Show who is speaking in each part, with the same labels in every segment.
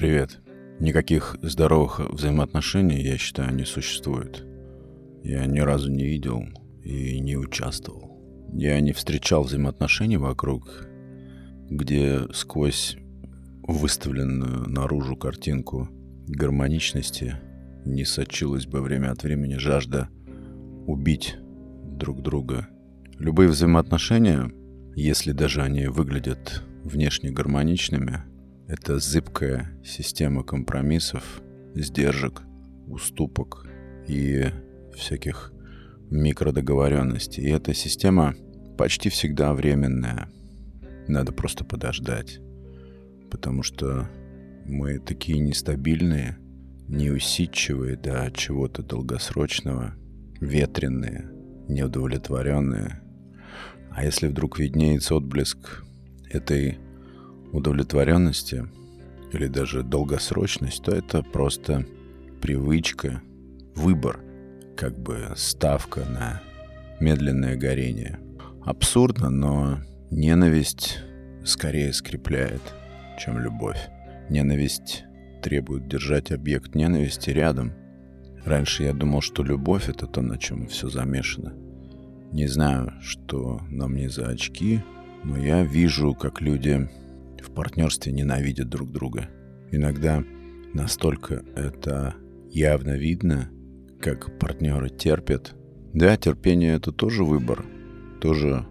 Speaker 1: Привет. Никаких здоровых взаимоотношений, я считаю, не существует. Я ни разу не видел и не участвовал. Я не встречал взаимоотношений вокруг, где сквозь выставленную наружу картинку гармоничности не сочилась бы время от времени жажда убить друг друга. Любые взаимоотношения, если даже они выглядят внешне гармоничными, это зыбкая система компромиссов, сдержек, уступок и всяких микродоговоренностей. И эта система почти всегда временная. Надо просто подождать. Потому что мы такие нестабильные, неусидчивые до чего-то долгосрочного, ветренные, неудовлетворенные. А если вдруг виднеется отблеск этой удовлетворенности или даже долгосрочность, то это просто привычка, выбор, как бы ставка на медленное горение. Абсурдно, но ненависть скорее скрепляет, чем любовь. Ненависть требует держать объект ненависти рядом. Раньше я думал, что любовь — это то, на чем все замешано. Не знаю, что на мне за очки, но я вижу, как люди в партнерстве ненавидят друг друга. Иногда настолько это явно видно, как партнеры терпят. Да, терпение это тоже выбор, тоже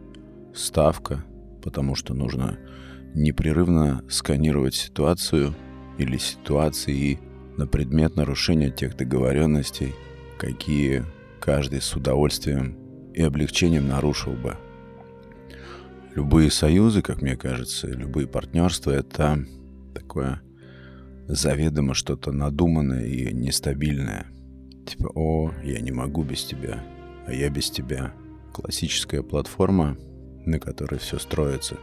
Speaker 1: ставка, потому что нужно непрерывно сканировать ситуацию или ситуации на предмет нарушения тех договоренностей, какие каждый с удовольствием и облегчением нарушил бы – любые союзы, как мне кажется, любые партнерства — это такое заведомо что-то надуманное и нестабильное. Типа, о, я не могу без тебя, а я без тебя. Классическая платформа, на которой все строится.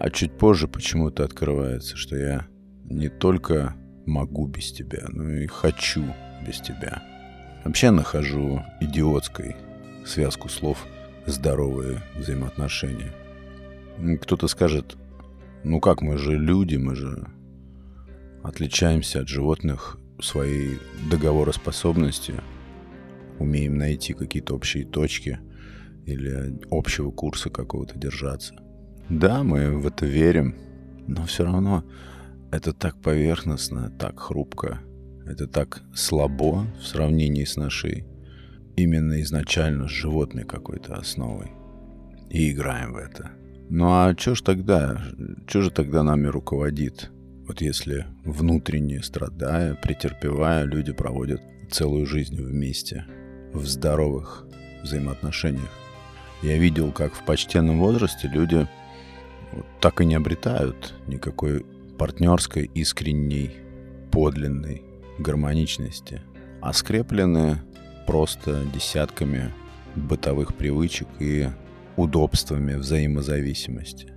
Speaker 1: А чуть позже почему-то открывается, что я не только могу без тебя, но и хочу без тебя. Вообще нахожу идиотской связку слов «здоровые взаимоотношения». Кто-то скажет, ну как, мы же люди, мы же отличаемся от животных своей договороспособностью, умеем найти какие-то общие точки или общего курса какого-то держаться. Да, мы в это верим, но все равно это так поверхностно, так хрупко, это так слабо в сравнении с нашей именно изначально животной какой-то основой. И играем в это. Ну а что ж тогда, что же тогда нами руководит? Вот если внутренне страдая, претерпевая, люди проводят целую жизнь вместе, в здоровых взаимоотношениях. Я видел, как в почтенном возрасте люди так и не обретают никакой партнерской, искренней, подлинной гармоничности, а скреплены просто десятками бытовых привычек и удобствами взаимозависимости.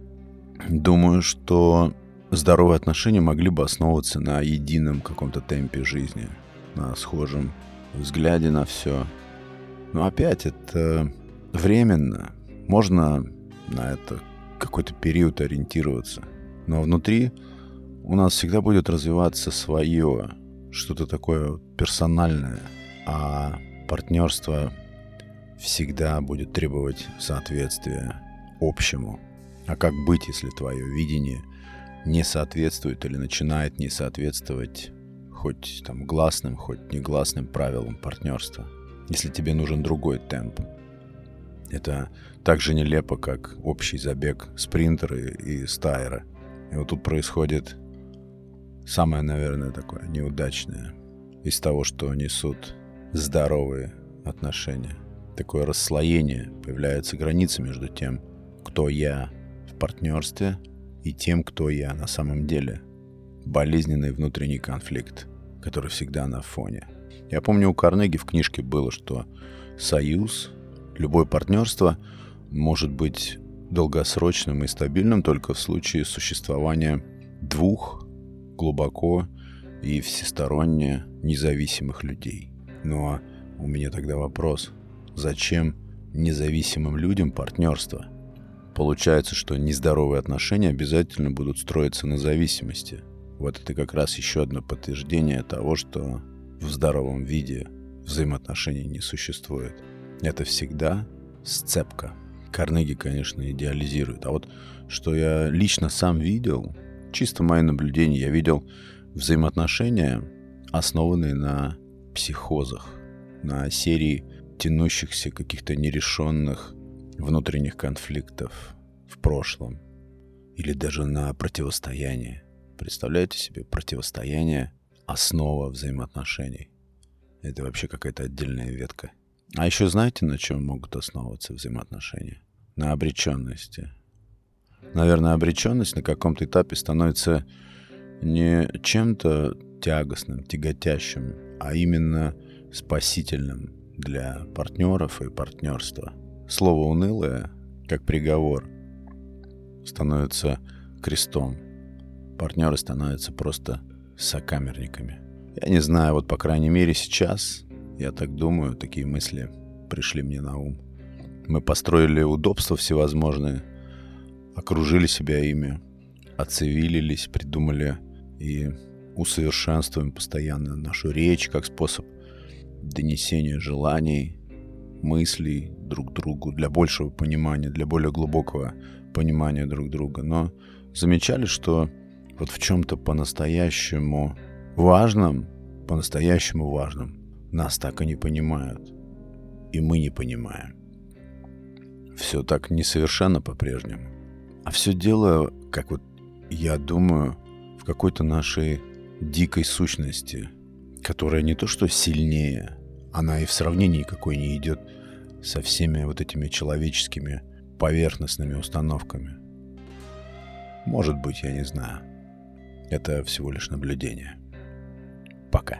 Speaker 1: Думаю, что здоровые отношения могли бы основываться на едином каком-то темпе жизни, на схожем взгляде на все. Но опять это временно. Можно на это какой-то период ориентироваться. Но внутри у нас всегда будет развиваться свое, что-то такое персональное. А партнерство всегда будет требовать соответствия общему. А как быть, если твое видение не соответствует или начинает не соответствовать хоть там гласным, хоть негласным правилам партнерства, если тебе нужен другой темп. Это так же нелепо, как общий забег спринтера и стайера. И вот тут происходит самое, наверное, такое неудачное из того, что несут здоровые отношения такое расслоение, появляются границы между тем, кто я в партнерстве и тем, кто я на самом деле. Болезненный внутренний конфликт, который всегда на фоне. Я помню, у Карнеги в книжке было, что союз, любое партнерство может быть долгосрочным и стабильным только в случае существования двух глубоко и всесторонне независимых людей. Но у меня тогда вопрос, Зачем независимым людям партнерство? Получается, что нездоровые отношения обязательно будут строиться на зависимости. Вот это как раз еще одно подтверждение того, что в здоровом виде взаимоотношений не существует. Это всегда сцепка. Карнеги, конечно, идеализирует. А вот что я лично сам видел, чисто мои наблюдения, я видел взаимоотношения, основанные на психозах, на серии тянущихся каких-то нерешенных внутренних конфликтов в прошлом или даже на противостояние. Представляете себе противостояние – основа взаимоотношений. Это вообще какая-то отдельная ветка. А еще знаете, на чем могут основываться взаимоотношения? На обреченности. Наверное, обреченность на каком-то этапе становится не чем-то тягостным, тяготящим, а именно спасительным для партнеров и партнерства. Слово «унылое», как приговор, становится крестом. Партнеры становятся просто сокамерниками. Я не знаю, вот по крайней мере сейчас, я так думаю, такие мысли пришли мне на ум. Мы построили удобства всевозможные, окружили себя ими, оцивилились, придумали и усовершенствуем постоянно нашу речь как способ донесения желаний, мыслей друг другу для большего понимания, для более глубокого понимания друг друга. Но замечали, что вот в чем-то по-настоящему важном, по-настоящему важном нас так и не понимают. И мы не понимаем. Все так несовершенно по-прежнему. А все дело, как вот я думаю, в какой-то нашей дикой сущности, которая не то что сильнее, она и в сравнении какой не идет со всеми вот этими человеческими поверхностными установками. Может быть, я не знаю. Это всего лишь наблюдение. Пока.